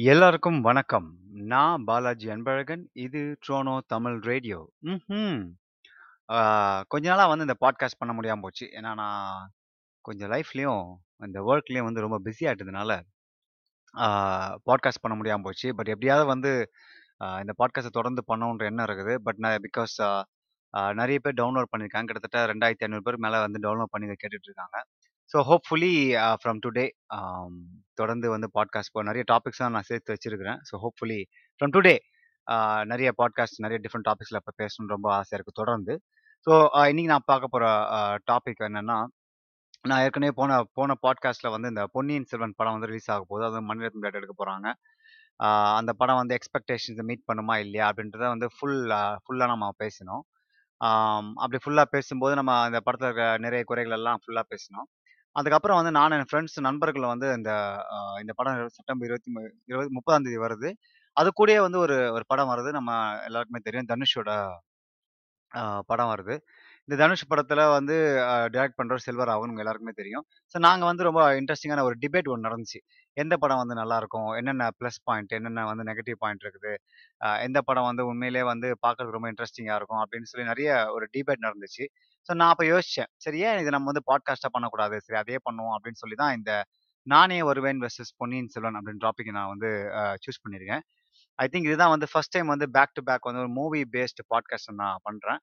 எல்லாருக்கும் வணக்கம். நான் பாலாஜி அன்பழகன். இது ட்ரோனோ தமிழ் ரேடியோ. ம் கொஞ்ச நாளாக வந்து இந்த பாட்காஸ்ட் பண்ண முடியாமல் போச்சு. ஏன்னா, நான் கொஞ்சம் லைஃப்லேயும் இந்த ஒர்க்லேயும் வந்து ரொம்ப பிஸி ஆகிட்டதுனால பாட்காஸ்ட் பண்ண முடியாமல் போச்சு. பட் எப்படியாவது வந்து இந்த பாட்காஸ்ட்டை தொடர்ந்து பண்ணணுன்ற எண்ணம் இருக்குது. பட் நான் பிகாஸ் நிறைய பேர் டவுன்லோட் பண்ணியிருக்காங்க. கிட்டத்தட்ட ரெண்டாயிரத்தி ஐநூறு பேர் மேலே வந்து டவுன்லோட் பண்ணி இத இருக்காங்க. ஸோ ஹோப்ஃபுல்லி ஃப்ரம் டுடே தொடர்ந்து வந்து பாட்காஸ்ட் போ நிறைய டாபிக்ஸ்லாம் நான் சேர்த்து வச்சிருக்கிறேன். ஸோ ஹோப்ஃபுல்லி ஃப்ரம் டுடே நிறைய பாட்காஸ்ட் நிறைய டிஃப்ரெண்ட் டாபிக்ஸில் இப்போ பேசணும்னு ரொம்ப ஆசையாக இருக்குது தொடர்ந்து. ஸோ uh, இன்னைக்கு நான் பார்க்க போகிற டாபிக் uh, என்னென்னா நான் ஏற்கனவே போன போன பாட்காஸ்ட்டில் வந்து இந்த பொன்னியின் செல்வன் படம் வந்து ரிலீஸ் ஆகும்போது அது மணிரத்னம் டேட் எடுக்க போகிறாங்க அந்த படம் வந்து எக்ஸ்பெக்டேஷன்ஸை மீட் பண்ணுமா இல்லையா? அப்படின்றத வந்து ஃபுல் ஃபுல்லாக நம்ம பேசினோம். அப்படி ஃபுல்லாக பேசும்போது நம்ம அந்த படத்தில் இருக்க நிறைய குறைகள் எல்லாம் ஃபுல்லாக பேசினோம். அதுக்கப்புறம் வந்து நான் என் ஃப்ரெண்ட்ஸ் நண்பர்கள் வந்து இந்த அ இந்த படம் செப்டம்பர் 20 20 30ஆம் தேதி வருது. அது கூடயே வந்து ஒரு ஒரு படம் வருது. நம்ம எல்லாருக்குமே தெரியும். தனுஷோட அ படம் வருது. இந்த தனுஷ் படத்துல வந்து டைரக்ட் பண்ற செல்வர் உங்க எல்லாருக்குமே தெரியும். ஸோ நாங்க வந்து ரொம்ப இன்ட்ரெஸ்டிங்கான ஒரு டிபேட் ஒன்று நடந்துச்சு. எந்த படம் வந்து நல்லாருக்கும்? என்னென்ன பிளஸ் பாயிண்ட், என்னென்ன வந்து நெகட்டிவ் பாயிண்ட் இருக்குது? எந்த படம் வந்து உண்மையிலேயே வந்து பார்க்கறதுக்கு ரொம்ப இன்ட்ரெஸ்டிங்காக இருக்கும்? அப்படின்னு சொல்லி நிறைய ஒரு டிபேட் நடந்துச்சு. ஸோ நான் அப்போ யோசிச்சேன். சரி ஏன் இது நம்ம வந்து பாட்காஸ்ட்டாக பண்ணக்கூடாது? சரி அதே பண்ணுவோம் அப்படின்னு சொல்லி தான் இந்த நானே வருவேன் வெர்சஸ் பொன்னியின் செல்வன் அப்படின்ற டாபிக் நான் வந்து சூஸ் பண்ணியிருக்கேன். ஐ திங்க் இதுதான் வந்து ஃபர்ஸ்ட் டைம் வந்து பேக் டு பேக் வந்து ஒரு மூவி பேஸ்டு பாட்காஸ்ட் நான் பண்ணுறேன்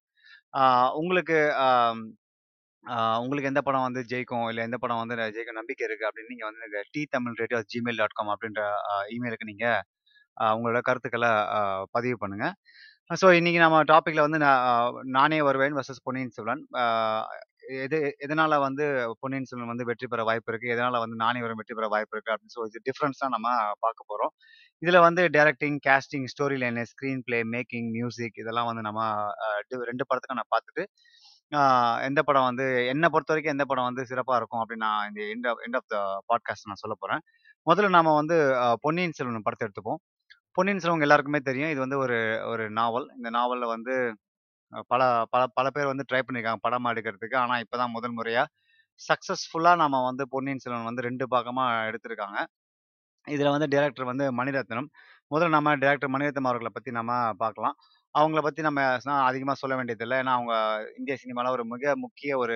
ஆஹ் உங்களுக்கு அம் உங்களுக்கு எந்த படம் வந்து ஜெயிக்கும்? இல்ல எந்த படம் வந்து ஜெயிக்கும் நம்பிக்கை இருக்கு அப்படின்னு நீங்க வந்து T Tamil radio Gmail dot com அப்படின்ற இமெயிலுக்கு நீங்க உங்களோட கருத்துக்களை பதிவு பண்ணுங்க. ஸோ இன்னைக்கு நம்ம டாபிக்ல வந்து நான் நானே வருவேன் வர்சஸ் பொன்னியின் செல்வன். எது எதனால வந்து பொன்னியின் செல்வன் வந்து வெற்றி பெற வாய்ப்பு இருக்கு? எதனால வந்து நானே வருவேன் வெற்றி பெற வாய்ப்பு இருக்கு? அப்படின்னு சொல்லி டிஃபரன்ஸ் தான் நம்ம பார்க்க போறோம். இதுல வந்து directing, casting, story line, screenplay, making, music இதெல்லாம் வந்து நம்ம அ 2 படத்துக்கும் நான் பார்த்துட்டு, ஆ எந்த படம் வந்து என்ன பொறுத்தவரைக்கும் எந்த படம் வந்து சிறப்பா இருக்கும் அப்படின்னு நான் இந்த end of end of the podcast நான் சொல்ல போகிறேன் முதல்ல நாம வந்து அ பொன்னியின் செல்வன் படத்த எடுத்துப்போம். பொன்னியின் செல்வன் எல்லாருக்குமே தெரியும். இது வந்து ஒரு ஒரு நாவல். இந்த நாவல்ல வந்து அ பல பல பல பேர் வந்து ட்ரை பண்ணியிருக்காங்க படமா எடுக்கிறதுக்கு. ஆனா இப்போ தான் முதல் முறையா சக்சஸ்ஃபுல்லா நம்ம வந்து பொன்னியின் செல்வன் வந்து 2 பாகமா எடுத்திருக்காங்க. இதில் வந்து டைரக்டர் வந்து மணிரத்னம். முதல்ல நம்ம டைரக்டர் மணிரத்னம் அவர்களை பற்றி நம்ம பார்க்கலாம். அவங்கள பற்றி நம்ம அதிகமாக சொல்ல வேண்டியதில்லை ஏன்னா அவங்க இந்திய சினிமாவில் ஒரு மிக முக்கிய ஒரு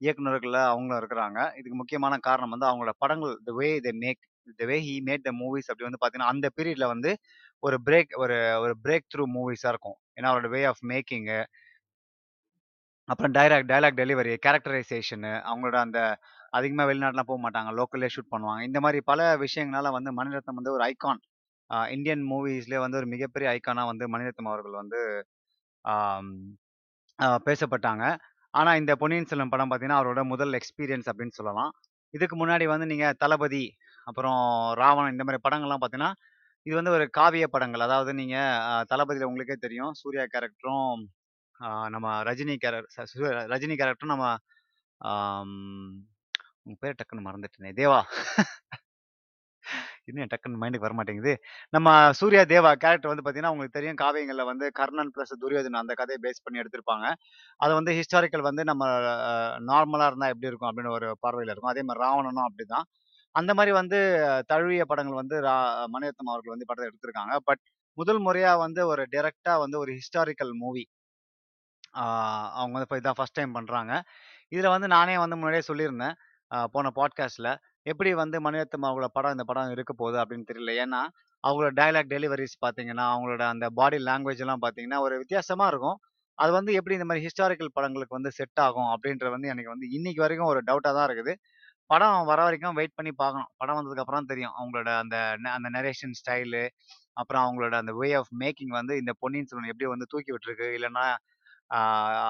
இயக்குநர்களில் அவங்களும் இருக்கிறாங்க. இதுக்கு முக்கியமான காரணம் வந்து அவங்களோட படங்கள் the way they make the way he made the movies அப்படி வந்து பார்த்தீங்கன்னா, அந்த பீரியடில் வந்து ஒரு பிரேக் ஒரு ஒரு பிரேக் த்ரூ மூவிஸாக இருக்கும். ஏன்னா அவரோட வே ஆஃப் மேக்கிங்கு அப்புறம் டைலாக் டைலாக் டெலிவரி, கேரக்டரைசேஷனு அவங்களோட அந்த அதிகமாக வெளிநாட்டுலாம் போக மாட்டாங்க. லோக்கல்லே ஷூட் பண்ணுவாங்க. இந்த மாதிரி பல விஷயங்களால வந்து மணிரத்னம் வந்து ஒரு ஐகான். இந்தியன் மூவிஸ்லேயே வந்து ஒரு மிகப்பெரிய ஐகானா வந்து மணிரத்னம் அவர்கள் வந்து பேசப்பட்டாங்க. ஆனால் இந்த பொன்னியின் செல்வன் படம் பார்த்தீங்கன்னா, அவரோட முதல் எக்ஸ்பீரியன்ஸ் அப்படின்னு சொல்லலாம். இதுக்கு முன்னாடி வந்து நீங்கள் தளபதி, அப்புறம் ராவணன் இந்த மாதிரி படங்கள்லாம் பார்த்தீங்கன்னா, இது வந்து ஒரு காவிய படங்கள். அதாவது நீங்கள் தளபதியில் உங்களுக்கே தெரியும். சூர்யா கேரக்டரும், நம்ம ரஜினி கேரக்டர் சு ரஜினி கேரக்டரும் நம்ம ஆம் உங்க பேர் டக்குன்னு மறந்துட்டேனே. தேவா. என்ன டக்குன்னு மைண்டுக்கு வரமாட்டேங்குது. நம்ம சூர்யா, தேவா கேரக்டர் வந்து பார்த்தீங்கன்னா, உங்களுக்கு தெரியும் காவியங்கள்ல வந்து கர்ணன் பிளஸ் துரியோதனன் அந்த கதையை பேஸ் பண்ணி எடுத்திருப்பாங்க. அது வந்து ஹிஸ்டாரிக்கல் வந்து நம்ம நார்மலாக நார்மலா இருந்தா எப்படி இருக்கும் அப்படின்னு ஒரு பார்வையில இருக்கும். அதே மாதிரி ராவணனும் அப்படிதான். அந்த மாதிரி வந்து தழுவிய படங்கள் வந்து ரா மணிரத்னம் அவர்கள் வந்து படத்தை எடுத்திருக்காங்க. பட் முதல் முறையா வந்து ஒரு டைரக்ட்டா வந்து ஒரு ஹிஸ்டாரிக்கல் மூவி அவங்க வந்து இப்போ இதான் ஃபர்ஸ்ட் டைம் பண்ணுறாங்க இதில் வந்து நானே வந்து முன்னாடியே சொல்லியிருந்தேன். போன பாட்காஸ்ட்ல. எப்படி வந்து மணிரத்னம் அவங்களோட படம் இந்த படம் இருக்க போகுது அப்படின்னு தெரியல. ஏன்னா, அவங்களோட டயலாக் டெலிவரிஸ் பார்த்தீங்கன்னா, அவங்களோட அந்த பாடி லாங்குவேஜ் எல்லாம் பார்த்தீங்கன்னா, ஒரு வித்தியாசமா இருக்கும். அது வந்து எப்படி இந்த மாதிரி ஹிஸ்டாரிக்கல் படங்களுக்கு வந்து செட் ஆகும் அப்படின்றது வந்து எனக்கு வந்து இன்னைக்கு வரைக்கும் ஒரு டவுட்டாக தான் இருக்குது. படம் வர வரைக்கும் வெயிட் பண்ணி பார்க்கணும். படம் வந்ததுக்கப்புறம் தெரியும். அவங்களோட அந்த அந்த நரேஷன் ஸ்டைலு, அப்புறம் அவங்களோட அந்த வே ஆஃப் மேக்கிங் வந்து இந்த பொன்னியின் செல்வன் எப்படி வந்து தூக்கி விட்டுருக்கு. இல்லைன்னா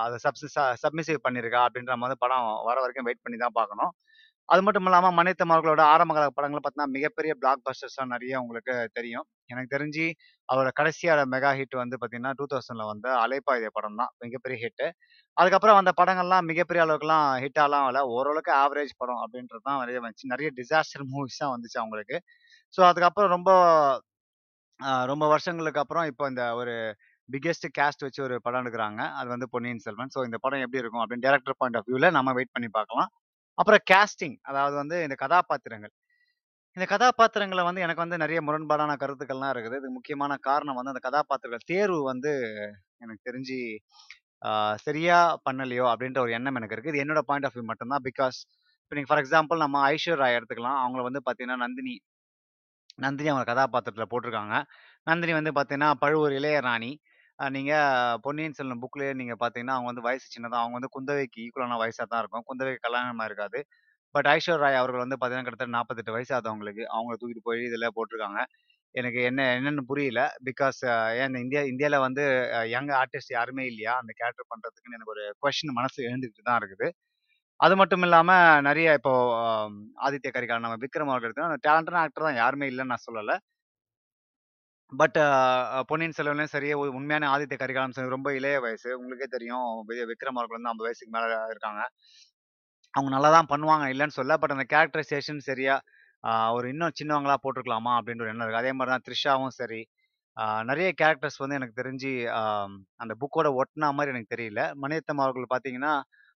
அதை சப்ஸ் சப்மிசிவ் பண்ணியிருக்கா அப்படின்ற மாதிரி படம் வர வரைக்கும் வெயிட் பண்ணி தான் பார்க்கணும். அது மட்டும் இல்லாமல் மணிரத்னம் அவர்களோட ஆரம்பகால படங்களை படங்கள் பார்த்தீங்கன்னா, மிகப்பெரிய பிளாக் பஸ்டர்ஸ்லாம் நிறைய உங்களுக்கு தெரியும். எனக்கு தெரிஞ்சு அவரோட கடைசியான மெகா ஹிட் வந்து பார்த்தீங்கன்னா, 2000ல வந்த அலைப்பாயுதே படம் தான் மிகப்பெரிய ஹிட்டு. அதுக்கப்புறம் அந்த படங்கள்லாம் மிகப்பெரிய அளவுக்குலாம் ஹிட்டாலாம் ஆலாம் ஆகல. ஓரளவுக்கு ஆவரேஜ் படம் அப்படின்றது தான் நிறைய வந்துச்சு. நிறைய டிசாஸ்டர் மூவிஸ் தான் வந்துச்சு அவங்களுக்கு. ஸோ அதுக்கப்புறம் ரொம்ப ரொம்ப வருஷங்களுக்கு அப்புறம் இப்போ இந்த ஒரு பிக்கெஸ்ட் கேஸ்ட் வச்சு ஒரு படம் எடுக்கிறாங்க அது வந்து பொன்னியின் செல்வன். ஸோ இந்த படம் எப்படி இருக்கும் அப்படின்னு டேரக்டர் பாயிண்ட் ஆஃப் வியூவில் நம்ம வெயிட் பண்ணி பார்க்கலாம். அப்புறம் கேஸ்டிங் அதாவது வந்து இந்த கதாபாத்திரங்கள். இந்த கதாபாத்திரங்களை வந்து எனக்கு வந்து நிறைய முரண்பாடான கருத்துக்கள்லாம் இருக்குது. இதுக்கு முக்கியமான காரணம் வந்து அந்த கதாபாத்திரங்கள் தேர்வு வந்து எனக்கு தெரிஞ்சு சரியா பண்ணலையோ! அப்படின்ற ஒரு எண்ணம் எனக்கு இருக்குது இது என்னோட பாயிண்ட் ஆஃப் வியூ மட்டும் தான். பிகாஸ் இப்போ நீங்கள் ஃபார் எக்ஸாம்பிள் நம்ம ஐஸ்வர்யா ராய் எடுத்துக்கலாம். அவங்கள வந்து பார்த்தீங்கன்னா, நந்தினி நந்தினி அவங்க கதாபாத்திரத்தில் போட்டிருக்காங்க நந்தினி வந்து பார்த்தீங்கன்னா, பழுவூர் இளையராணி. அ நீங்க பொன்னியின் செல்வன் புக்லயே நீங்க பார்த்தீங்கன்னா, அவங்க வந்து வயசு சின்னதா அவங்க வந்து குந்தவைக்கு ஈக்குவலான வயசா தான் இருக்கும். குந்தவைக்கு கல்யாணம் ஆயிருக்காது. பட் ஐஸ்வர்யா ராய் அவர்கள் வந்து பார்த்தீங்கன்னா, கிட்டத்தட்ட 48 வயசு ஆகுது அவங்களுக்கு. அவங்கள தூக்கிட்டு போய் இதில போட்டுருக்காங்க. எனக்கு என்ன என்னன்னு புரியல. பிகாஸ் ஏன் இந்தியா இந்தியால வந்து அ யங் ஆர்டிஸ்ட் யாருமே இல்லையா? அந்த கேரக்டர் பண்றதுக்குன்னு எனக்கு ஒரு கொஸ்டின் மனசுல எழுந்துகிட்டு தான் இருக்குது. அது மட்டும் இல்லாம நெறைய இப்போ ஆதித்ய கரிகாலன் நம்ம விக்ரம் அவர்கள் டேலண்டான ஆக்டர் தான் யாருமே இல்லன்னு நான் சொல்லல. பட் பொன்னியின் செல்வன்லயும் சரி, உ உண்மையான ஆதித்ய கரிகாலம் சரி ரொம்ப இளைய வயசு. உங்களுக்கே தெரியும். வி விக்ரம் அவர்கள் வந்து 50 வயசுக்கு மேல இருக்காங்க. அவங்க நல்லா தான் பண்ணுவாங்க இல்லன்னு சொல்லல. பட் அந்த கேரக்டரைசேஷன் சரியா அ ஒரு இன்னும் சின்னவங்களா போட்டுருக்கலாமா? அப்டின்ற ஒரு எண்ணம் இருக்கு. அதே மாரி தான் த்ரிஷாவும் சரி. நிறைய நெறைய கேரக்டர்ஸ் வந்து எனக்கு தெரிஞ்சு அந்த புக்கோட ஒட்டுனா மாரி எனக்கு தெரியல. மணிரத்னம் அவர்கள் பார்த்தீங்கன்னா,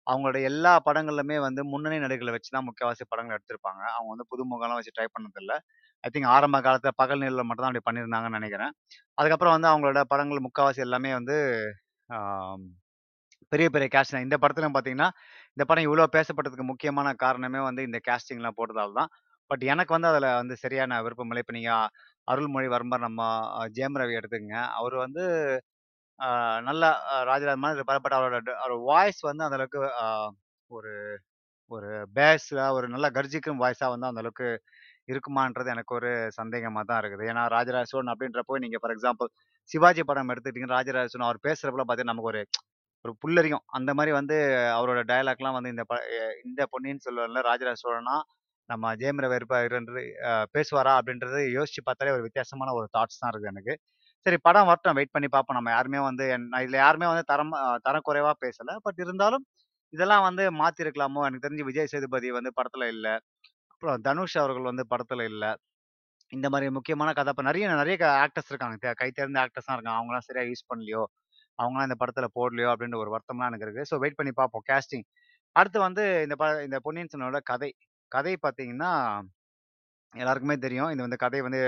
அவங்களோட எல்லா படங்கள்லுமே வந்து முன்னணி நடிகர்கள வச்சு தான் முக்காவாசி படங்கள் எடுத்திருப்பாங்க. அவங்க வந்து புதுமுகம்லாம் வச்சு ட்ரை பண்ணதில்ல. ஐ திங்க் ஆரம்ப காலத்தில் பகல் நிலையில் மட்டும் தான் பண்ணியிருந்தாங்கன்னு நினைக்கிறேன் அதுக்கப்புறம் வந்து அவங்களோட படங்கள் முக்காவாசி எல்லாமே வந்து பெரிய பெரிய கேஸ்டிங். இந்த படத்துலையும் பார்த்தீங்கன்னா, இந்த படம் இவ்ளோ பேசப்பட்டதுக்கு முக்கியமான காரணமே வந்து இந்த கேஸ்டிங்லாம் போட்டதால தான். பட் எனக்கு வந்து அதில் வந்து சரியான விருப்பம் இப்போ இப்ப நீங்க அருள்மொழிவர்மர் நம்ம அ ஜெயம் ரவி எடுத்துக்கங்க. அவரு வந்து ஆ நல்லா அ ராஜராஜ இருப்பாரு. பட் அவரோட ட அவரோட வாய்ஸ் வந்து அந்த அளவுக்கு ஆ ஒரு ஒரு பேஸ்ல ஒரு நல்லா கர்ஜிக்கும் வாய்ஸா வந்து அந்த அளவுக்கு இருக்குமான்றது எனக்கு ஒரு சந்தேகமா தான் இருக்குது. ஏன்னா, ராஜராஜ சோழன் அப்படின்றப்போ நீங்க ஃபார் எக்ஸாம்பிள் சிவாஜி படம் எடுத்துக்கிட்டீங்கன்னா, ராஜராஜ சோழன் அவர் பேசுறப்பலாம் பார்த்தீங்கன்னா, நமக்கு ஒரு ஒரு புல்லரிக்கும். அந்த மாரி வந்து அவரோட டயலாக்லாம் வந்து இந்த ப எ இந்த பொன்னியின் செல்வன்ல ராஜராஜ சோழனா, நம்ம ஜெயம் ரவி என்று அ பேசுவாரா? அப்படின்றது யோசிச்சு பார்த்தாலே ஒரு வித்தியாசமான ஒரு தாட்ஸ் தான் இருக்குது எனக்கு. சரி படம் வரட்டும். வெயிட் பண்ணி பார்ப்போம். நம்ம யாருமே வந்து என் இதுல யாருமே வந்து தரம் அ தரம் குறைவா பேசல. பட் இருந்தாலும் இதெல்லாம் வந்து மாற்றிருக்கலாமோ எனக்கு தெரிஞ்சு விஜய் சேதுபதி வந்து படத்துல இல்ல. அப்புறம் தனுஷ் அவர்கள் வந்து படத்துல இல்ல. இந்த மாதிரி முக்கியமான கதை இப்போ நிறைய நிறைய ஆக்டர்ஸ் இருக்காங்க. த கை தேர்ந்த ஆக்டர்ஸ்லாம் இருக்காங்க. அவங்களாம் சரியா யூஸ் பண்ணலையோ? அவங்களாம் இந்த படத்துல போடலையோ? அப்படின்ற ஒரு வருத்தம்லாம் எனக்கு இருக்கு. ஸோ வெயிட் பண்ணி பார்ப்போம் கேஸ்டிங். அடுத்து வந்து இந்த ப இந்த பொன்னியின் செல்வனோட கதை. கதை பார்த்தீங்கன்னா எல்லாருக்குமே தெரியும். இது வந்து கதை வந்து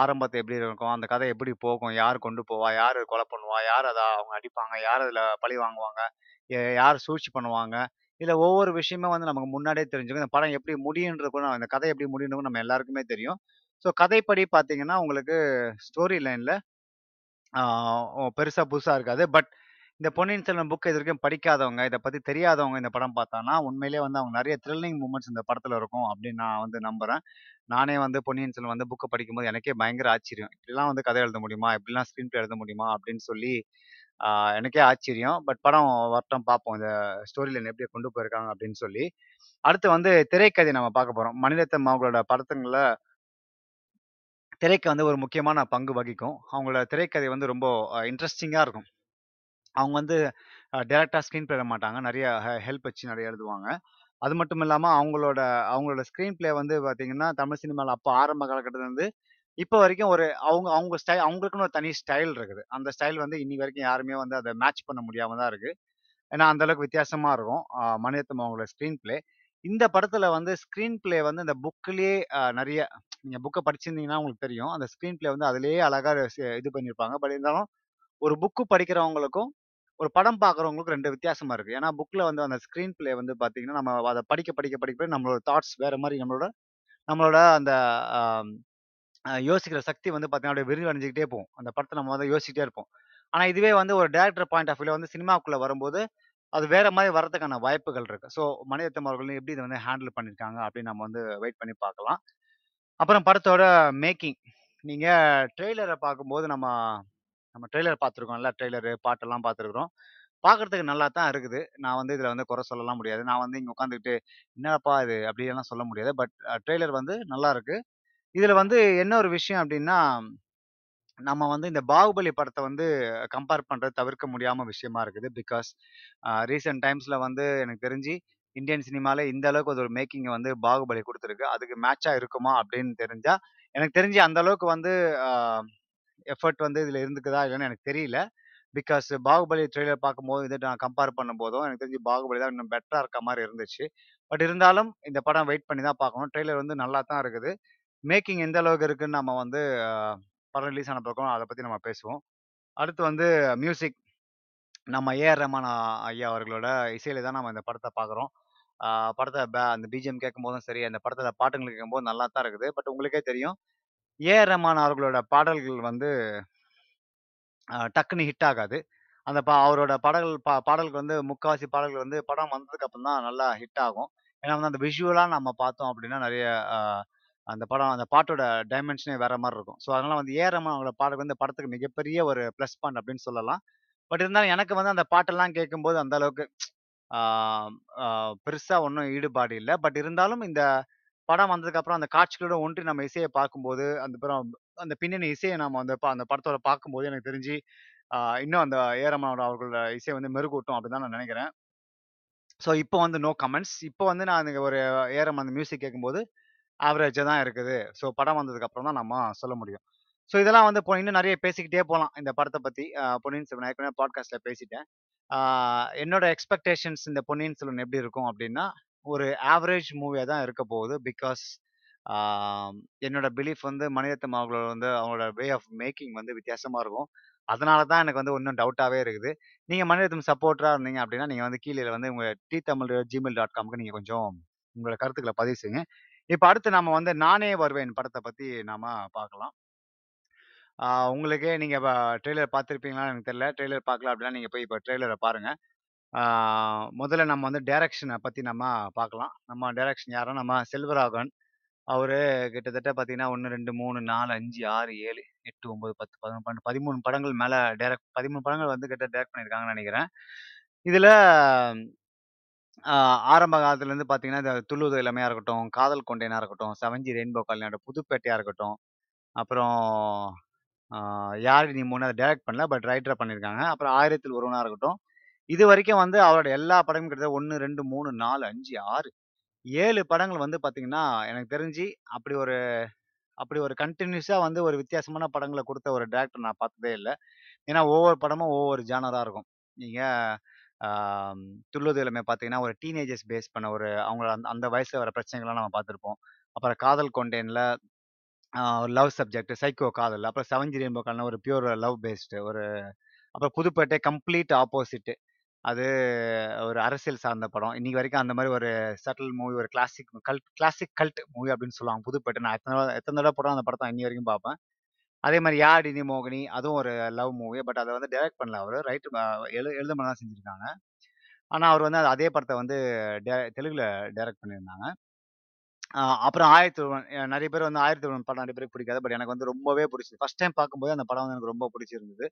ஆரம்பத்தை எப்படி இருக்கும்? அந்த கதை எப்படி போகும்? யார் கொண்டு போவா? யார் கொலை பண்ணுவா? யார் அதை அவங்க அடிப்பாங்க? யார் அதில் பழி வாங்குவாங்க? எ யார் சூழ்ச்சி பண்ணுவாங்க? இதில் ஒவ்வொரு விஷயமும் வந்து நமக்கு முன்னாடியே தெரிஞ்சுக்கும். இந்த படம் எப்படி முடியுன்றது கூட இந்த கதை எப்படி முடியணும் நம்ம எல்லாருக்குமே தெரியும். ஸோ கதைப்படி பார்த்தீங்கன்னா, உங்களுக்கு ஸ்டோரி லைனில் பெருசாக புதுசாக இருக்காது. பட் இந்த பொன்னியின் செல்வன் புக் இதுவரைக்கும் படிக்காதவங்க, இதை பற்றி தெரியாதவங்க இந்த படம் பார்த்தான்னா, உண்மையிலேயே வந்து அவங்க நிறைய த்ரில்லிங் மூமெண்ட்ஸ் இந்த படத்தில் இருக்கும் அப்படின்னு நான் வந்து நம்புகிறேன் நானே வந்து பொன்னியின் செல்வன் வந்து புக்கை படிக்கும்போது எனக்கே பயங்கர ஆச்சரியம். இப்படிலாம் வந்து கதை எழுத முடியுமா? இப்படிலாம் ஸ்க்ரீன் பிளே எழுத முடியுமா? அப்படின்னு சொல்லி எனக்கே ஆச்சரியம். பட் படம் வரட்டும் பார்ப்போம். இந்த ஸ்டோரி லைன் எப்படி கொண்டு போயிருக்காங்க அப்படின்னு சொல்லி. அடுத்து வந்து திரைக்கதை நம்ம பார்க்க போறோம். மணிரத்னம் அவங்களோட படத்துங்களில் திரைக்கு வந்து ஒரு முக்கியமான பங்கு வகிக்கும். அவங்களோட திரைக்கதை வந்து ரொம்ப இன்ட்ரெஸ்டிங்காக இருக்கும். அவங்க வந்து அ ஸ்க்ரீன் பிளே மாட்டாங்க. நிறைய ஹெ ஹெல்ப் வச்சு நிறைய எழுதுவாங்க. அது மட்டும் இல்லாம அவங்களோட அவங்களோட ஸ்க்ரீன் பிளே வந்து பார்த்தீங்கன்னா, தமிழ் சினிமாவில் அப்போ ஆரம்ப காலகட்டத்திலருந்து இப்போ வரைக்கும் ஒரு அவங்க அவங்க ஸ்டை அவங்களுக்குன்னு ஒரு தனி ஸ்டைல் இருக்குது. அந்த ஸ்டைல் வந்து இன்னி வரைக்கும் யாருமே வந்து அதை மேட்ச் பண்ண முடியாம தான் இருக்கு. ஏன்னா, அந்த அளவுக்கு வித்தியாசமா இருக்கும். அ மணிரத்னம் அவங்களோட ஸ்க்ரீன் ப்ளே. இந்த படத்துல வந்து ஸ்க்ரீன் ப்ளே வந்து இந்த புக்கிலேயே நிறைய நீங்க புக்கை படிச்சிருந்தீங்கன்னா உங்களுக்கு தெரியும். அந்த ஸ்க்ரீன் ப்ளே வந்து அதுலேயே அழகா இது பண்ணியிருப்பாங்க. பட் இருந்தாலும் ஒரு புக்கு படிக்கிறவங்களுக்கும், ஒரு படம் பார்க்குறவங்களுக்கும் 2 வித்தியாசமா இருக்கு. ஏன்னா, புக்ல வந்து அந்த ஸ்க்ரீன் பிளே வந்து பாத்தீங்கன்னா நம்ம அதை படிக்க படிக்க படிக்க நம்மளோட தாட்ஸ் வேற மாதிரி நம்மளோட நம்மளோட அந்த யோசிக்கிற சக்தி வந்து பார்த்தீங்கன்னா, அப்படியே விரிவடைஞ்சுக்கிட்டே போகும். அந்த படத்தை நம்ம வந்து யோசிக்கிட்டே இருப்போம். ஆனால் இதுவே வந்து ஒரு டேரக்டர் பாயிண்ட் ஆஃப் வியூல வந்து சினிமாக்குள்ள வரும்போது, அது வேற மாதிரி வரதுக்கான வாய்ப்புகள் இருக்கு. ஸோ மணிரத்னம் அவர்கள் எப்படி இதை வந்து ஹேண்டில் பண்ணியிருக்காங்க அப்படின்னு நம்ம வந்து வெயிட் பண்ணி பார்க்கலாம். அப்புறம் படத்தோட மேக்கிங். நீங்க ட்ரெய்லரை பார்க்கும்போது நம்ம நம்ம ட்ரெய்லர் பார்த்துருக்கோம்ல. ட்ரெய்லரு, பாட்டெல்லாம் பார்த்துருக்குறோம். பார்க்கறதுக்கு நல்லா தான் இருக்குது. நான் வந்து இதில் வந்து குறை சொல்லலாம் முடியாது. நான் வந்து இங்கே உட்காந்துக்கிட்டு, "என்னப்பா இது?" அப்படியெல்லாம் சொல்ல முடியாது. பட் ட்ரெய்லர் வந்து நல்லா இருக்கு. இதுல வந்து என்ன ஒரு விஷயம் அப்படின்னா நம்ம வந்து இந்த பாகுபலி படத்த வந்து கம்பேர் பண்றது தவிர்க்க முடியாம விஷயமா இருக்குது. பிகாஸ் அ ரீசென்ட் டைம்ஸ்ல வந்து எனக்கு தெரிஞ்சு இந்தியன் சினிமால இந்த அளவுக்கு ஒரு மேக்கிங் வந்து பாகுபலி குடுத்திருக்கு. அதுக்கு மேட்சா இருக்குமா அப்படின்னு தெரிஞ்சா, எனக்கு தெரிஞ்சு அந்த அளவுக்கு வந்து அ எஃபோர்ட் வந்து இதுல இருந்துக்குதா இல்லன்னு எனக்கு தெரியல. பிகாஸ் பாகுபலி ட்ரெய்லர் பார்க்கும்போது இத நான் கம்பேர் பண்ணும்போதும், எனக்கு தெரிஞ்சு பாகுபலி தான் இன்னும் பெட்டரா இருக்க மாரி இருந்துச்சு. பட் இருந்தாலும் இந்த படம் வெயிட் பண்ணி தான் பார்க்கணும். ட்ரெய்லர் வந்து நல்லா தான் இருக்குது. மேக்கிங் எந்த அளவுக்கு இருக்குன்னு நம்ம வந்து அ படம் ரிலீஸ் ஆன பிறகும் அத பத்தி நம்ம பேசுவோம். அடுத்து வந்து மியூசிக். நம்ம ஏ.ஆர். ரஹ்மான் ஐயா அவர்களோட இசையில தான் நம்ம இந்த படத்த பார்க்குறோம். படத்தை படத்த ப அந்த பிஜிஎம் கேட்கும்போதும் சரி, அந்த படத்தில் பாட்டுகள் கேட்கும்போது நல்லா தான் இருக்குது. பட் உங்களுக்கே தெரியும். ஏ.ஆர். ரஹ்மான் அவர்களோட பாடல்கள் வந்து அ ஹிட் ஆகாது. அந்த ப அவரோட பாடல்கள் பா பாடல்கள் வந்து முக்காவாசி பாடல்கள் வந்து படம் வந்ததுக்கு அப்புறம் தான் நல்லா ஹிட் ஆகும். ஏன்னா வந்து அந்த விஷுவலா நம்ம பார்த்தோம் அப்படின்னா நெறைய அ அந்த படம் அந்த பாட்டோட டைமென்ஷனே வேற மாதிரி இருக்கும். ஸோ அதனால வந்து ஏறமா ரஹ்மான் அவங்களோட பாடல் வந்து படத்துக்கு மிகப்பெரிய ஒரு ப்ளஸ் பாயிண்ட் அப்படின்னு சொல்லலாம். பட் இருந்தாலும் எனக்கு வந்து அந்த பாட்டெல்லாம் கேட்கும்போது அந்த அளவுக்கு பெருசாக ஒன்றும் பெருசா ஈடுபாடு இல்லை பட் இருந்தாலும் இந்த படம் வந்ததுக்கு அப்புறம் அந்த காட்சிகளோட ஒன்றி நம்ம இசையை பார்க்கும்போது, அந்த அப்புறம் அந்த பின்னணி இசையை நம்ம வந்து ப அந்த படத்தோட பார்க்கும்போது எனக்கு தெரிஞ்சு, இன்னும் அந்த ஏ.ஆர். அவர்களோட இசையை வந்து மெருகூட்டும் அப்படின்னு தான் நான் நினைக்கிறேன் ஸோ இப்போ வந்து நோ கமெண்ட்ஸ். இப்போ வந்து நான் ஒரு ஏரம் அந்த மியூசிக் கேட்கும்போது, ஆவரேஜாக தான் இருக்குது. ஸோ படம் வந்ததுக்கு அப்புறம் தான் நம்ம சொல்ல முடியும். ஸோ இதெல்லாம் வந்து இப்போ இன்னும் நிறைய பேசிக்கிட்டே போகலாம் இந்த படத்தை பற்றி பொன்னியின் செல்வன் ஏற்கனவே பாட்காஸ்ட்டில் பேசிட்டேன். என்னோட எக்ஸ்பெக்டேஷன்ஸ் இந்த பொன்னியின் செல்வன் எப்படி இருக்கும் அப்படின்னா ஒரு ஆவரேஜ் மூவியாக தான் இருக்க போகுது. பிகாஸ் என்னோட பிலீஃப் வந்து மணிரத்னம் அவர்களோட வந்து அவங்களோட வே ஆஃப் மேக்கிங் வந்து வித்தியாசமாக இருக்கும். அதனால தான் எனக்கு வந்து ஒன்றும் டவுட்டாகவே இருக்குது. நீங்கள் மணிரத்னம் சப்போர்ட்டராக இருந்தீங்க அப்படின்னா நீங்கள் வந்து கீழே வந்து உங்கள் டி தமிழ் ஜிமெயில் டாட் காம்க்கு நீங்கள் கொஞ்சம் உங்களோட கருத்துக்களை பதிவு செய்யுங்க. இப்ப அடுத்து நாம வந்து நானே வருவேன் படத்தை பத்தி நாம பார்க்கலாம். ஆ உங்களுக்கே நீங்க ப ட்ரெய்லர் பார்த்துருப்பீங்களா எனக்கு தெரியல. ட்ரெய்லர் பார்க்கல அப்படின்னா நீங்க போய் இப்ப ட்ரெய்லர பாருங்க. ஆ முதல்ல நம்ம வந்து டைரக்ஷன பத்தி நம்ம பார்க்கலாம். நம்ம டைரக்ஷன் யாருன்னா, நம்ம செல்வராகவன். அவரு கிட்டத்தட்ட பார்த்தீங்கன்னா, 1, 2, 3, 4, 5, 6, 7, 8, 9, 10, 11, 12, 13 படங்கள் மேல டைரக்ட் 13 படங்கள் வந்து கிட்ட டைரக்ட் பண்ணியிருக்காங்கன்னு நினைக்கிறேன் இதுல ஆ ஆரம்ப காலத்துலேருந்து பார்த்தீங்கன்னா, இந்த துள்ளுவது இளமையா இருக்கட்டும், காதல் கொண்டேனா இருக்கட்டும், செவஞ்சி ரெயின்போ காலனியோட புதுப்பேட்டையா இருக்கட்டும், அப்புறம் ஆ நீ மூணு அத டைரக்ட் பண்ணல. பட் ரைட்டரா பண்ணியிருக்காங்க. அப்புறம் ஆயிரத்தில் ஒருவனா இருக்கட்டும். இதுவரைக்கும் வந்து அவரோட எல்லா படமும் கிட்டத்தட்ட 1, 2, 3, 4, 5, 6, 7 படங்கள் வந்து பார்த்தீங்கன்னா, எனக்கு தெரிஞ்சு அப்படி ஒரு அப்படி ஒரு கன்டினியூஸா வந்து ஒரு வித்தியாசமான படங்கள குடுத்த ஒரு டைரக்டர் நான் பார்த்ததே இல்ல. ஏன்னா ஒவ்வொரு படமும் ஒவ்வொரு ஜானரா இருக்கும். நீங்க ஆ பார்த்தீங்கன்னா, ஒரு டீனேஜர்ஸ் பேஸ் பண்ண ஒரு அவங்கள அந்த அந்த வயசுல வர பிரச்சனைகள்லாம் நம்ம பார்த்துருப்போம் அப்புறம் காதல் கொண்டேன்ல ஆ லவ் சப்ஜெக்ட், சைக்கோ காதல். அப்புறம் செவன்ஜி ரெயின்போ காலனில ஒரு பியூர் லவ் பேஸ்டு ஒரு அப்புறம் புதுப்பேட்டை கம்ப்ளீட் ஆப்போசிட். அது ஒரு அரசியல் சார்ந்த படம். இன்னைக்கு வரைக்கும் அந்த மாரி ஒரு சட்டில் மூவி, ஒரு classic cult classic cult movie அப்படின்னு சொல்லுவாங்க. புதுப்பேட்டை. நான் எத்தன எத்தன தடவ படம் அந்த படத்த இன்னி வரைக்கும் பார்ப்பேன். அதே மாரி யார் நீ மோகினி அதுவும் ஒரு லவ் மூவி. பட் அத வந்து டைரக்ட் பண்ணல அவரு. ரைட் அ எழு எழுதுனது தான் செஞ்சிருக்காங்க. ஆனா அவர் வந்து அதே படத்த வந்து டே தெலுங்குல டைரக்ட் பண்ணியிருந்தாங்க. அப்புறம் ஆயிரத்தி ஒருவன் நெறைய பேர் வந்து ஆயிரத்தி ஒருவன் படம் நெறைய பேருக்கு பிடிக்காது. பட் எனக்கு வந்து ரொம்பவே புடிச்சது. ஃபர்ஸ்ட் டைம் பார்க்கும்போது அந்த படம் வந்து எனக்கு ரொம்ப பிடிச்சிருந்தது.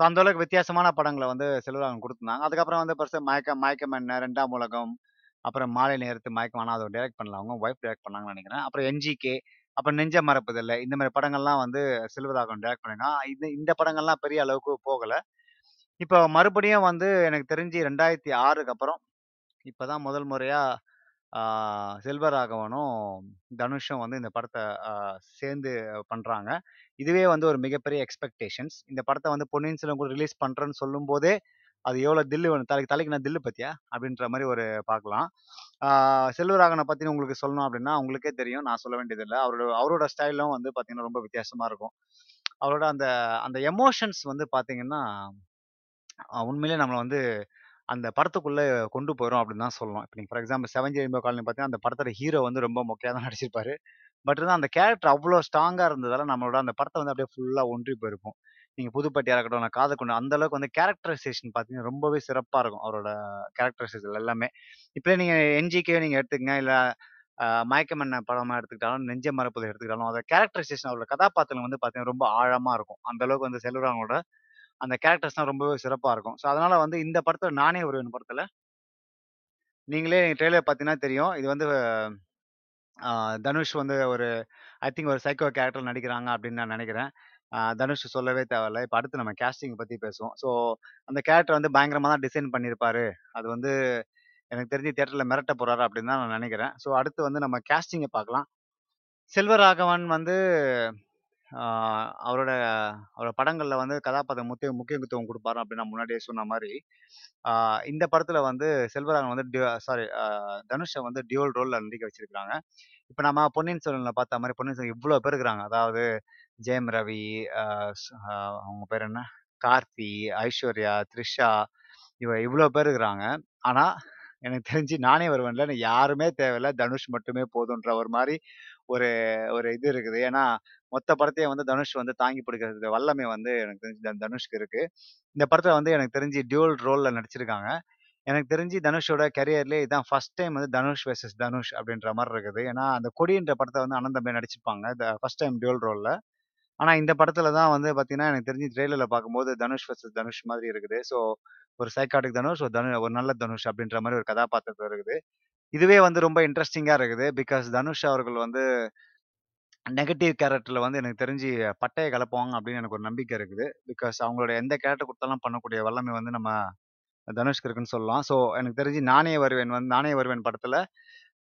ஸோ அந்த அளவுக்கு வித்தியாசமான படங்கள வந்து செல்வராகவன் கொடுத்துருந்தாங்க அதுக்கப்புறம் வந்து பெருசா மயக்கம் மயக்கம் என்ன, ரெண்டாம் உலகம், அப்புறம் மாலை நேரத்து மயக்கம். ஆனா அத டைரக்ட் பண்ணல அவங்க. ஒய்ஃப் டைரக்ட் பண்ணாங்கன்னு நெனைக்கிறேன். அப்புறம் என்ஜிகே, அப்புறம் நெஞ்ச மறப்பதில்லை. இந்த மாரி படங்கள்லாம் வந்து செல்வராகவன் டைரக்ட் பண்ணியிருக்கான். இது இந்த படங்கள்லாம் பெரிய அளவுக்கு போகல. இப்ப மறுபடியும் வந்து எனக்கு தெரிஞ்சு 2006க்கு அப்புறம் இப்போ தான் முதல் முறையா ஆ செல்வராகவனும், தனுஷும் வந்து இந்த படத்த அ சேர்ந்து பண்றாங்க. இதுவே வந்து ஒரு மிகப்பெரிய எக்ஸ்பெக்டேஷன்ஸ். இந்த படத்த வந்து பொன்னியின் செல்வன் கூட ரிலீஸ் பண்றேன்னு சொல்லும்போதே, அது எவ்வளோ தில்லு வேணும். தலைக்கு தலைக்கு நான் தில்லு பற்றியா அப்படின்ற மாதிரி ஒரு பார்க்கலாம். செல்வராகனை பற்றி உங்களுக்கு சொல்லணும் அப்படின்னா உங்களுக்கே தெரியும். நான் சொல்ல வேண்டியதில்லை அவரோட அவரோட ஸ்டைலும் வந்து பார்த்தீங்கன்னா, ரொம்ப வித்தியாசமாக இருக்கும். அவரோட அந்த அந்த எமோஷன்ஸ் வந்து பார்த்தீங்கன்னா, உண்மையிலே உண்மையிலேயே வந்து அந்த படத்துக்குள்ளே கொண்டு போயிடும் அப்படின்னு தான் சொல்லணும். இப்போ நீங்கள் for example seven G Rainbow Colony பார்த்தீங்கன்னா, அந்த படத்தோட ஹீரோ வந்து ரொம்ப முக்கியமாக தான் நடிச்சிருப்பாரு. பட் இருந்தால் அந்த கேரக்டர் அவ்வளோ ஸ்ட்ராங்காக இருந்ததால் நம்மளோட அந்த படத்தை வந்து அப்படியே ஃபுல்லாக ஒன்றி போயிருக்கும் நீங்கள் புதுப்பட்டியாக இருக்கட்டும், நான் காதை கொண்டு அந்த அளவுக்கு வந்து கேரக்டரைசேஷன் பார்த்தீங்கன்னா, ரொம்பவே சிறப்பாக இருக்கும். அவரோட கேரக்டரைசேஷன் எல்லாமே. இப்போ நீங்க என்ஜிகே நீங்க எடுத்துக்கங்க. இல்லை அ படமாக படமா எடுத்துக்கிட்டாலும், நெஞ்ச மரப்பதை எடுத்துக்கிட்டாலும், அந்த கேரக்டரைசேஷன் அவரோட கதாபாத்திரம் வந்து பார்த்தீங்கன்னா, ரொம்ப ஆழமாக இருக்கும். அந்த அளவுக்கு வந்து செல்வராங்களோட அந்த கேரக்டர்ஸ்லாம் ரொம்பவே சிறப்பாக இருக்கும். ஸோ அதனால வந்து இந்த படத்தில் நானே ஒரு படத்தில் நீங்களே ட்ரெய்லர் பார்த்தீங்கன்னா தெரியும். இது வந்து தனுஷ் வந்து ஒரு ஐ திங்க் ஒரு சைக்கோ கேரக்டர் நடிக்கிறாங்க அப்படின்னு நான் நினைக்கிறேன் தனுஷ் சொல்லவே தேவையில்ல. இப்ப அடுத்து நம்ம கேஸ்டிங் பத்தி பேசுவோம். ஸோ அந்த கேரக்டர் வந்து பயங்கரமா தான் டிசைன் பண்ணியிருப்பாரு. அது வந்து எனக்கு தெரிஞ்சு தியேட்டர்ல மிரட்ட போறாரு அப்படின்னு தான் நான் நினைக்கிறேன் ஸோ அடுத்து வந்து நம்ம கேஸ்டிங்க பார்க்கலாம். செல்வராகவன் வந்து அவரோட அவரோட படங்கள்ல வந்து கதாபாத்திரம் முக்கிய முக்கியத்துவம் கொடுப்பாரு அப்படின்னு நான் முன்னாடியே சொன்ன மாதிரி இந்த படத்துல வந்து செல்வராகவன் வந்து சாரி தனுஷை வந்து டியூவல் ரோல்ல நடிக்க வச்சிருக்காங்க. இப்ப நம்ம பொன்னியின் செல்வன்ல பார்த்த மாதிரி பொன்னியின் செல்வன் இவ்வளோ பேர் இருக்கிறாங்க. அதாவது ஜெயம் ரவி, அவங்க பேர் என்ன? கார்த்தி, ஐஸ்வர்யா, த்ரிஷா இவ இவ்வளோ பேர் இருக்கிறாங்க. ஆனா, எனக்கு தெரிஞ்சு நானே வருவேன்ல எனக்கு யாருமே தேவையில்ல. தனுஷ் மட்டுமே போதுன்ற ஒரு மாதிரி ஒரு ஒரு இது இருக்குது. ஏன்னா, மொத்த படத்தையும் வந்து தனுஷ் வந்து தாங்கி பிடிக்கிறது வல்லமை வந்து எனக்கு தெரிஞ்சு த தனுஷ்க்கு இருக்கு. இந்த படத்துல வந்து எனக்கு தெரிஞ்சு டியூல் ரோல்ல நடிச்சிருக்காங்க. எனக்கு தெரிஞ்சு தனுஷோட கரியர்லயே இதான் ஃபர்ஸ்ட் டைம் வந்து தனுஷ் வெர்சஸ் தனுஷ் அப்படின்ற மாரி இருக்குது. ஏன்னா, அந்த கொடின்ற படத்த வந்து அண்ணன் தம்பியா நடிச்சிருப்பாங்க. த ஃபர்ஸ்ட் டைம் டியூல் ரோல்ல. ஆனா இந்த படத்துல தான் வந்து பார்த்தீங்கன்னா, எனக்கு தெரிஞ்சு ட்ரெய்லர்ல பார்க்கும்போது தனுஷ் வெர்சஸ் தனுஷ் மாதிரி இருக்குது. ஸோ ஒரு சைக்காட்டிக் தனுஷ், ஒரு தனு ஒரு நல்ல தனுஷ் அப்படின்ற மாரி ஒரு கதாபாத்திரத்துல இருக்குது. இதுவே வந்து ரொம்ப இன்ட்ரெஸ்டிங்காக இருக்குது. பிகாஸ் தனுஷ் அவர்கள் வந்து நெகட்டிவ் கேரக்டரில் வந்து எனக்கு தெரிஞ்சு பட்டையை கலப்புவாங்க அப்படின்னு எனக்கு ஒரு நம்பிக்கை இருக்குது. பிகாஸ் அவங்களோட எந்த கேரக்டர் கொடுத்தாலும் பண்ணக்கூடிய வல்லமை வந்து நம்ம தனுஷ்க்கு இருக்குன்னு சொல்லலாம். ஸோ எனக்கு தெரிஞ்சு நானே வருவேன் வந்து நானே வருவேன் படத்தில்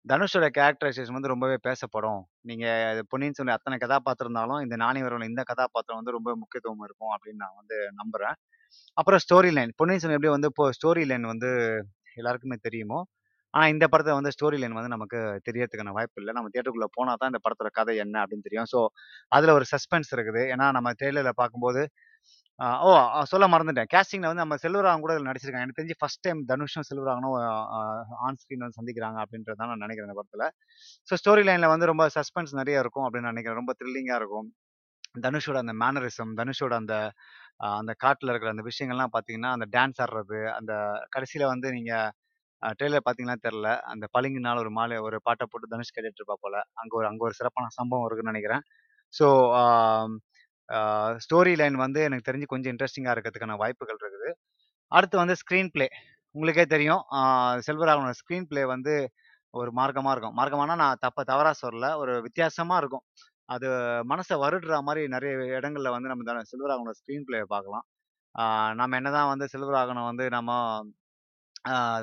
தனுஷோட கேரக்டரைசேஷன் வந்து ரொம்பவே பேசப்படும். நீங்கள் பொன்னியின் சொல்லி அத்தனை கதாபாத்திரம் இருந்தாலும், இந்த நானே வருவன் இந்த கதாபாத்திரம் வந்து ரொம்ப முக்கியத்துவம் இருக்கும் அப்படின்னு நான் வந்து நம்புகிறேன் அப்புறம் ஸ்டோரி லைன். பொன்னியின் செல்வன் எப்படி வந்து இப்போ ஸ்டோரி லைன் வந்து எல்லாருக்குமே தெரியுமோ, ஆனால் இந்த படத்தை வந்து ஸ்டோரி லைன் வந்து நமக்கு தெரியறதுக்கான வாய்ப்பு இல்லை நம்ம தேட்டருக்குள்ளே போனால் தான் இந்த படத்தோட கதை என்ன அப்படின்னு தெரியும். ஸோ, அதில் ஒரு சஸ்பென்ஸ் இருக்குது. ஏன்னா நம்ம ட்ரெய்லரில் பார்க்கும்போது ஓ! சொல்ல மறந்துட்டேன். கேஸ்டிங்ல வந்து நம்ம செல்வராகவன் கூட நடிச்சிருக்காங்க. எனக்கு தெரிஞ்சு ஃபர்ஸ்ட் டைம் தனுஷும், செல்வராகனும் ஆன் ஸ்க்ரீன் வந்து சந்திக்கிறாங்க அப்படின்றது தான் நான் நினைக்கிறேன் இந்த படத்துல. ஸோ ஸ்டோரி லைன்ல வந்து ரொம்ப சஸ்பென்ஸ் நிறைய இருக்கும் அப்படின்னு நினைக்கிறேன் ரொம்ப த்ரில்லிங்கா இருக்கும். தனுஷோட அந்த மேனரிசம், தனுஷோட அந்த அந்த காட்டில் இருக்கிற அந்த விஷயங்கள்லாம் பார்த்தீங்கன்னா, அந்த டான்ஸ் ஆடுறது, அந்த கடைசியில் வந்து நீங்கள் ட்ரெய்லர் பார்த்தீங்கன்னா தெரில அந்த பளிங்குனால ஒரு மாலை ஒரு பாட்டை போட்டு தனுஷ் கேட்டுட்டு இருப்பா போல. அங்கே ஒரு அங்கே ஒரு சிறப்பான சம்பவம் இருக்குன்னு நினைக்கிறேன் ஸோ, ஸ்டோரி லைன் வந்து எனக்கு தெரிஞ்சு கொஞ்சம் இன்ட்ரெஸ்டிங்காக இருக்கிறதுக்கான வாய்ப்புகள் இருக்குது. அடுத்து வந்து ஸ்க்ரீன் பிளே. உங்களுக்கே தெரியும். செல்வராகவனோட ஸ்க்ரீன் பிளே வந்து ஒரு மார்க்கமாக இருக்கும். மார்க்கமானா நான் தப்ப தவறாக சொல்லல. ஒரு வித்தியாசமாக இருக்கும். அது மனசை வருடுற மாதிரி நிறைய இடங்களில் வந்து நம்ம செல்வராகவனோட ஸ்க்ரீன் பிளேயை பார்க்கலாம். நம்ம என்னதான் வந்து செல்வராகவன வந்து நம்ம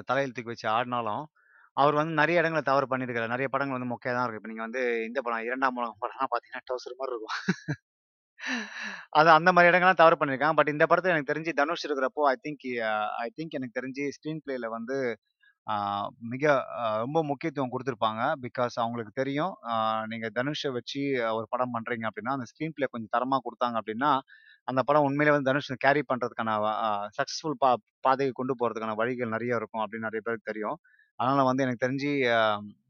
தலையில் தூக்கி வச்சு ஆடினாலும் அவர் வந்து நிறைய இடங்களை தவறு பண்ணியிருக்காரு. நிறைய படங்கள் வந்து மொக்கையாக தான் இருக்கு. இப்போ நீங்கள் வந்து இந்த படம் இரண்டாம் படம் படம்லாம் பார்த்தீங்கன்னா, டவுசர் மாதிரி இருக்கும். அது அந்த மாதிரி இடங்கள்லாம் தவறு பண்ணியிருக்கேன் பட் இந்த படத்தில் எனக்கு தெரிஞ்சு தனுஷ் இருக்கிறப்போ, ஐ திங்க் ஐ திங்க் எனக்கு தெரிஞ்சு ஸ்க்ரீன் பிளேல வந்து மிக ரொம்ப முக்கியத்துவம் கொடுத்துருப்பாங்க பிகாஸ் அவங்களுக்கு தெரியும். நீங்கள் தனுஷை வச்சு ஒரு படம் பண்ணுறீங்க அப்படின்னா அந்த ஸ்க்ரீன் பிளே கொஞ்சம் தரமாக கொடுத்தாங்க அப்படின்னா அந்த படம் உண்மையிலே வந்து தனுஷ் கேரி பண்றதுக்கான சக்ஸஸ்ஃபுல் சக்சஸ்ஃபுல் பா பாதைக்கு கொண்டு போறதுக்கான வழிகள் நிறைய இருக்கும் அப்படின்னு நிறைய பேருக்கு தெரியும். அதனால வந்து எனக்கு தெரிஞ்சு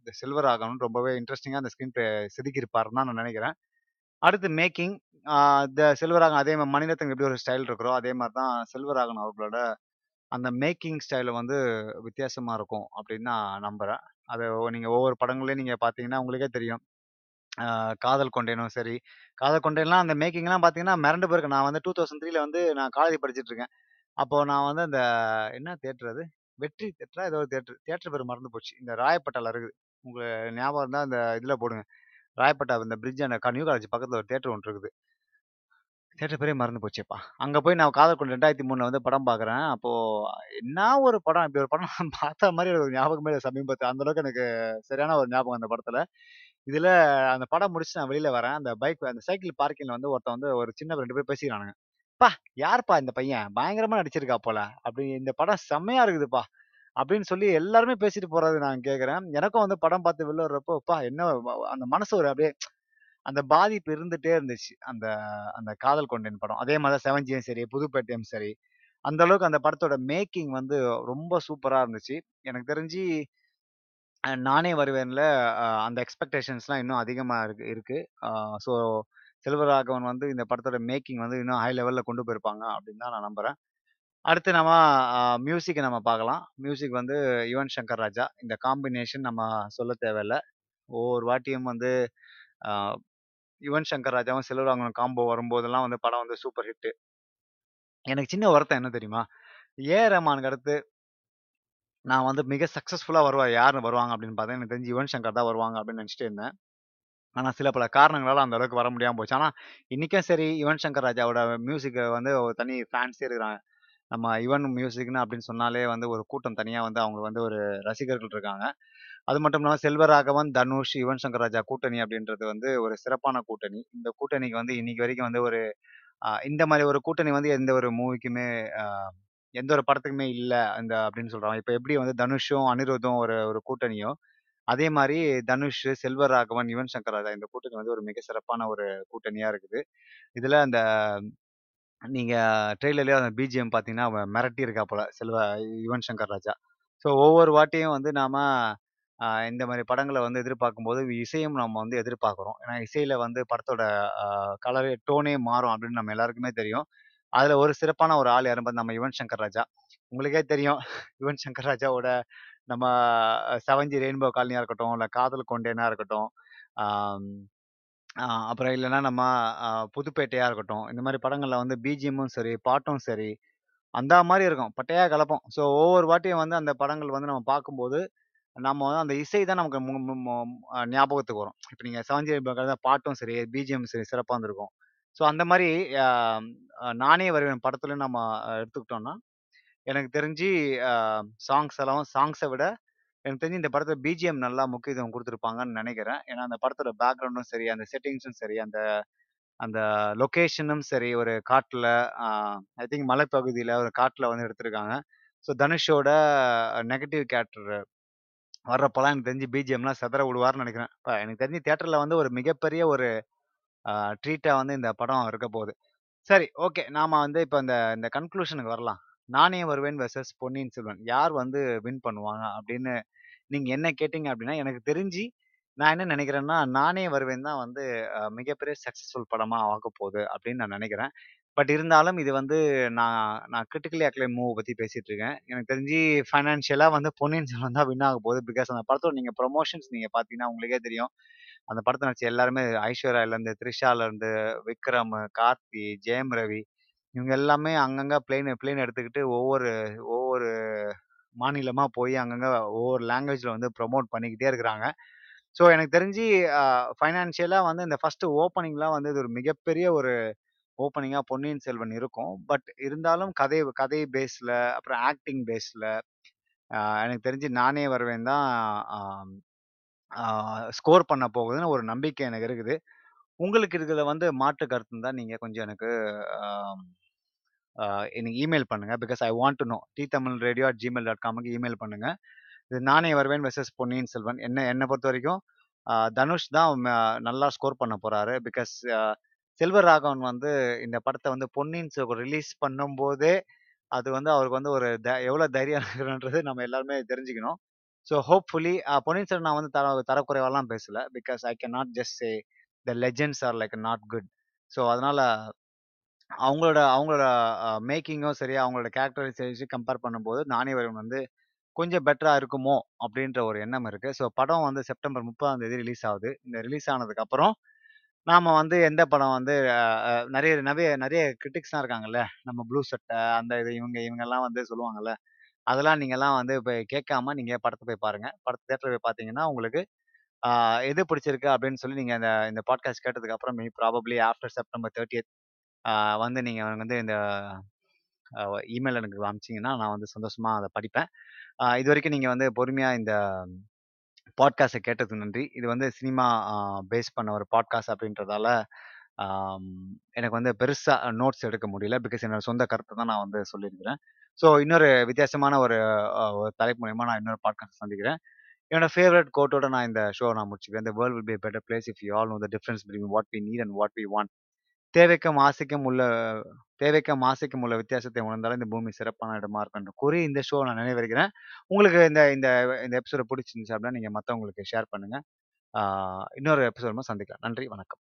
இந்த சில்வர் ஆகணும் ரொம்பவே இன்ட்ரெஸ்டிங்காக அந்த ஸ்க்ரீன் பிளே செதுக்கியிருப்பாருன்னு தான் நான் நினைக்கிறேன் அடுத்து மேக்கிங். இந்த த செல்வராகவன் அதே மாதிரி மணிரத்னம் எப்படி ஒரு ஸ்டைல் இருக்கிறோ, அதே மாதிரி தான் சில்வர் ஆகணும் அவர்களோட அந்த மேக்கிங் ஸ்டைல் வந்து வித்தியாசமாக இருக்கும் அப்படின்னு நான் நம்புகிறேன் அது நீங்கள் ஒவ்வொரு படங்களையும் நீங்கள் பார்த்தீங்கன்னா, உங்களுக்கே தெரியும். காதல் கொண்டேனும் சரி, காதல் கொண்டேன்லாம் அந்த மேக்கிங்லாம் பார்த்தீங்கன்னா, மிரண்டு போயிருக்கேன். நான் வந்து 2003ல வந்து நான் காலேஜ் படிச்சுட்டு இருக்கேன். அப்போ நான் வந்து அந்த என்ன தியேட்டர் அது? வெற்றி தியேட்டரா? ஏதோ ஒரு தியேட்டர். தியேட்டர் பேரு மறந்து போச்சு. இந்த ராயப்பேட்டால இருக்குது. உங்க ஞாபகம் இருந்தா அந்த இதில் போடுங்க. ராயப்பேட்டா இந்த பிரிட்ஜ் அந்த நியூ காலேஜ் பக்கத்துல ஒரு தியேட்டர் ஒண்ணு இருக்குது. தியேட்டர் பேரே மறந்து போச்சேப்பா. அங்க போய் நான் காதல் கொண்டேன் 2003ல வந்து படம் பார்க்குறேன். அப்போ என்னா ஒரு படம்! இப்படி ஒரு படம் நான் பார்த்த மாரி ஒரு ஞாபகமே இல்ல சமீபத்தில. அந்த அளவுக்கு எனக்கு சரியான ஒரு ஞாபகம் அந்த படத்துல. இதுல அந்த படம் முடிச்சு நான் வெளியில வரேன். அந்த பைக் அந்த சைக்கிள் பார்க்கிங்ல வந்து ஒருத்தன் வந்து ஒரு சின்ன ரெண்டு பேர் பேசிக்கிறானுங்க. பா யார்ப்பா இந்த பையன்? பயங்கரமா நடிச்சிருக்கா போல. அப்படி இந்த படம் செம்மையா இருக்குதுப்பா." அப்படின்னு சொல்லி எல்லாருமே பேசிட்டு போறது நான் கேட்குறேன் எனக்கும் வந்து படம் பார்த்து வெளில வர்றப்போப்பா என்ன அந்த மனசு ஒரு அப்படியே அந்த பாதிப்பு இருந்துட்டே இருந்துச்சு. அந்த அந்த காதல் கொண்டேன் படம். அதே மாதிரி தான் செவன்ஜியும் சரி, புதுப்பேட்டையும் சரி, அந்த அளவுக்கு அந்த படத்தோட மேக்கிங் வந்து ரொம்ப சூப்பரா இருந்துச்சு. எனக்கு தெரிஞ்சு நானே வருவேன்ல அந்த எக்ஸ்பெக்டேஷன்ஸ்லாம் இன்னும் அதிகமாக இருக்கு இருக்கு. ஸோ செல்வராகவன் வந்து இந்த படத்தோட மேக்கிங் வந்து இன்னும் ஹை லெவலில் கொண்டு போயிருப்பாங்க அப்படின்னு தான் நான் நம்புறேன். அடுத்து நம்ம மியூசிக்கை நம்ம பார்க்கலாம். மியூசிக் வந்து யுவன் சங்கர் ராஜா. இந்த காம்பினேஷன் நம்ம சொல்ல தேவையில்ல. ஒவ்வொரு வாட்டியும் வந்து யுவன் சங்கர் ராஜாவும், செல்வராகவன் காம்போ வரும்போதெல்லாம் வந்து படம் வந்து சூப்பர் ஹிட். எனக்கு சின்ன வருத்தம் என்ன தெரியுமா? ஏ.ஆர். ரஹ்மானுக்கு அடுத்து நான் வந்து மிக சக்சஸ்ஃபுல்லாக வருவார் யாருன்னு வருவாங்க அப்படின்னு பார்த்தா, எனக்கு தெரிஞ்சு யுவன் சங்கர் தான் வருவாங்க அப்படின்னு நினச்சிட்டு இருந்தேன். ஆனா சில பல காரணங்களால் அந்த அளவுக்கு வர முடியாமல் போச்சு. ஆனால் இன்றைக்கும் சரி யுவன் சங்கர் ராஜாவோட மியூசிக்கை வந்து ஒரு தனி ஃபேன்ஸே இருக்கிறாங்க. நம்ம யுவன் மியூசிக்னு அப்படின்னு சொன்னாலே வந்து ஒரு கூட்டம் தனியாக வந்து அவங்க வந்து ஒரு ரசிகர்கள் இருக்காங்க. அது மட்டும் இல்லாமல் செல்வராகவன், தனுஷ், யுவன் சங்கர் ராஜா கூட்டணி அப்படின்றது வந்து ஒரு சிறப்பான கூட்டணி. இந்த கூட்டணிக்கு வந்து இன்னைக்கு வரைக்கும் வந்து ஒரு இந்த மாதிரி ஒரு கூட்டணி வந்து எந்த ஒரு மூவிக்குமே எந்த ஒரு படத்துக்குமே இல்ல அந்த அப்படின்னு சொல்றாங்க. இப்ப எப்படி வந்து தனுஷும், அனிருத்தும் ஒரு ஒரு கூட்டணியோ, அதே மாரி தனுஷ், செல்வராகவன், யுவன் சங்கர் ராஜா இந்த கூட்டணி வந்து ஒரு மிக சிறப்பான ஒரு கூட்டணியா இருக்குது. இதுல அந்த நீங்க ட்ரெய்லர்லயே அந்த பிஜிஎம் பார்த்தீங்கன்னா, அவன் மிரட்டி இருக்காப்புல செல்வ யுவன் சங்கர் ராஜா. ஸோ ஒவ்வொரு வாட்டியும் வந்து நாம அ இந்த மாரி படங்கள வந்து எதிர்பார்க்கும்போது, இசையும் நம்ம வந்து எதிர்பார்க்குறோம். ஏன்னா இசையில வந்து படத்தோட அ கலரே டோனே மாறும் அப்படின்னு நம்ம எல்லாருக்குமே தெரியும். அதுல ஒரு சிறப்பான ஒரு ஆள் யாரும் நம்ம யுவன் சங்கர் ராஜா. உங்களுக்கே தெரியும் யுவன் சங்கர் ராஜாவோட நம்ம செவன்ஜி ரெயின்போ காலனியா இருக்கட்டும், இல்ல காதல் கொண்டேனா இருக்கட்டும், அப்புறம் இல்லைன்னா நம்ம புதுப்பேட்டையா இருக்கட்டும். இந்த மாதிரி படங்கள்ல வந்து பிஜிஎம்மும் சரி, பாட்டும் சரி, அந்த மாதிரி இருக்கும். பட்டையா கலப்போம் ஸோ ஒவ்வொரு வாட்டியும் வந்து அந்த படங்கள் வந்து நம்ம பார்க்கும்போது, நம்ம வந்து அந்த இசை தான் நமக்கு மு ஞாபகத்துக்கு வரும். இப்போ நீங்க "செவன்ஜி பாட்டும் சரி, பிஜிஎம் சரி சிறப்பாக இருந்திருக்கும். ஸோ அந்த மாதிரி அ நானே வருவேன் படத்துல நம்ம எடுத்துக்கிட்டோன்னா எடுத்துக்கிட்டோம்னா, எனக்கு தெரிஞ்சு அ சாங்ஸ் எல்லாம் சாங்ஸ விட எனக்கு தெரிஞ்சு இந்த படத்துல பிஜிஎம் நல்லா முக்கியத்துவம் கொடுத்துருப்பாங்கன்னு நெனைக்கிறேன். ஏன்னா அந்த படத்தோட பேக்கிரவுண்டும் சரி, அந்த செட்டிங்ஸும் சரி, அந்த அந்த லொகேஷனும் சரி, ஒரு காட்டுல அ ஐ திங்க் மலைப்பகுதியில ஒரு காட்டுல வந்து எடுத்திருக்காங்க. ஸோ தனுஷோட நெகட்டிவ் கேரக்டர் வர்றப்பலாம் எனக்கு தெரிஞ்சு பிஜிஎம்லாம் செதற விடுவார்ன்னு நெனைக்கிறேன். இப்ப எனக்கு தெரிஞ்சு தியேட்டர்ல வந்து ஒரு மிகப்பெரிய ஒரு ட்ரீட்டாக வந்து இந்த படம் இருக்க போகுது. சரி, ஓகே. நாம வந்து இப்போ இந்த இந்த கன்க்ளூஷனுக்கு வரலாம். நானே வருவேன் வெர்சஸ் பொன்னியின் செல்வன். யார் வந்து வின் பண்ணுவாங்க அப்படின்னு நீங்கள் என்ன கேட்டிங்க அப்படின்னா, எனக்கு தெரிஞ்சு நான் என்ன நினைக்கிறேன்னா நானே வருவேன் தான் வந்து மிகப்பெரிய மிகப்பெரிய படமாக ஆக போகுது அப்படின்னு நான் நினைக்கிறேன் பட் இருந்தாலும் இது வந்து நான் நான் கிரிட்டிக்கலி அக்ளைம்ட் மூவ் பற்றி பேசிகிட்டு இருக்கேன். எனக்கு தெரிஞ்சு ஃபைனான்ஷியலாக வந்து பொன்னியின் செல்வன் தான் வின் ஆகப்போகுது. பிகாஸ் அந்த படத்தோட நீங்கள் ப்ரொமோஷன்ஸ் நீங்கள் பார்த்தீங்கன்னா, உங்களுக்கே தெரியும். அந்த படத்தை நடிச்ச எல்லாருமே ஐஸ்வர்யாலேருந்து த்ரிஷாலேருந்து விக்ரம், கார்த்தி, ஜெயம் ரவி இவங்க எல்லாமே அங்கங்கே பிளெயின் பிளெயின் எடுத்துக்கிட்டு ஒவ்வொரு ஒவ்வொரு மாநிலமாக போய் அங்கங்கே ஒவ்வொரு லாங்குவேஜில் வந்து ப்ரொமோட் பண்ணிக்கிட்டே இருக்கிறாங்க. ஸோ எனக்கு தெரிஞ்சு ஃபைனான்ஷியலாக வந்து இந்த ஃபஸ்ட்டு ஓப்பனிங்லாம் வந்து இது ஒரு மிகப்பெரிய ஒரு ஓப்பனிங்காக பொன்னியின் செல்வன் இருக்கும். பட் இருந்தாலும் கதை கதை பேஸில் அப்புறம் ஆக்டிங் பேஸில் எனக்கு தெரிஞ்சு நானே வருவேன் தான் ஸ்கோர் பண்ண போகுதுன்னு ஒரு நம்பிக்கை எனக்கு இருக்குது. உங்களுக்கு இருக்கிறத வந்து மாற்று கருத்து தான் நீங்கள் கொஞ்சம் எனக்கு எனக்கு இமெயில் பண்ணுங்க. Because I want to know காமுக்கு email பண்ணுங்க. இது நானே வருவேன் வெர்சஸ் பொன்னியின் செல்வன். என்ன என்னை பொறுத்த வரைக்கும் தனுஷ் தான் ம நல்லா ஸ்கோர் பண்ண போறாரு. பிகாஸ் அ செல்வராகவன் வந்து இந்த படத்தை வந்து பொன்னியின் செல்வன் ரிலீஸ் பண்ணும்போதே, அது வந்து அவருக்கு வந்து ஒரு த எவ்வளோ தைரியம் இருக்குன்றது நம்ம எல்லாருமே தெரிஞ்சுக்கணும். ஸோ ஹோப்ஃபுல்லி பொன்னியின் செல்வன் நான் வந்து தர தரக்குறைவாலாம் பேசல. Because I can not just say the legends are like not good. So அதனால அவங்களோட அவங்களோட மேக்கிங்கும் சரி, அவங்களோட கேரக்டரைசேஷன் கம்பேர் பண்ணும்போது, நானே வந்து கொஞ்சம் பெட்டரா இருக்குமோ! அப்படின்ற ஒரு எண்ணம் இருக்குது ஸோ படம் வந்து செப்டம்பர் 30ஆம் தேதி ரிலீஸ் ஆகுது. இந்த ரிலீஸ் ஆனதுக்கப்புறம், நாம வந்து எந்த படம் வந்து நிறைய நிறைய நிறைய கிரிட்டிக்ஸ்லாம் இருக்காங்கல்ல. நம்ம ப்ளூ சட்டை அந்த இது இவங்க இவங்கெல்லாம் வந்து சொல்லுவாங்கல்ல. அதெல்லாம் நீங்கள்லாம் வந்து இப்போ கேட்காம நீங்கள் படத்தை போய் பாருங்கள் படத்த தேட்டரில் போய் பார்த்தீங்கன்னா, உங்களுக்கு எது பிடிச்சிருக்கு அப்படின்னு சொல்லி நீங்கள் இந்த இந்த podcast கேட்டதுக்கப்புறம் may probably after September thirtieth வந்து நீங்கள் வந்து இந்த இமெயில் எனக்கு அனுப்பிச்சீங்கன்னா, நான் வந்து சந்தோஷமாக அதை படிப்பேன். இது வரைக்கும் நீங்கள் வந்து பொறுமையாக இந்த பாட்காஸ்ட்டை கேட்டதுக்கு நன்றி. இது வந்து சினிமா பேஸ் பண்ண ஒரு பாட்காஸ்ட் அப்படின்றதால எனக்கு வந்து பெருசாக நோட்ஸ் எடுக்க முடியல. பிகாஸ் என்னோட சொந்த கருத்தை தான் நான் வந்து சொல்லியிருக்கிறேன். ஸோ இன்னொரு வித்தியாசமான ஒரு ஒரு தலைப்பு மூலயமா நான் இன்னொரு பாட்காஸ்ட் சந்திக்கிறேன். என்னோட ஃபேவரட் கோட்டோட நான் இந்த ஷோ நான் முடிச்சுக்கிறேன். இந்த world will be better place if you all know the difference between what we need and what we want." தேவைக்கும் ஆசைக்கும் உள்ள தேவைக்கும் ஆசைக்கும் உள்ள வித்தியாசத்தை உணர்ந்தாலும் இந்த பூமி சிறப்பான இடமா இருக்கும் கூறி, இந்த ஷோ நான் நிறைவேறுகிறேன். உங்களுக்கு இந்த இந்த இந்த எபிசோட் பிடிச்சிருந்துச்சு அப்படின்னா நீங்கள் மற்றவங்களுக்கு ஷேர் பண்ணுங்கள் இன்னொரு எபிசோட் சந்திக்கலாம். நன்றி, வணக்கம்.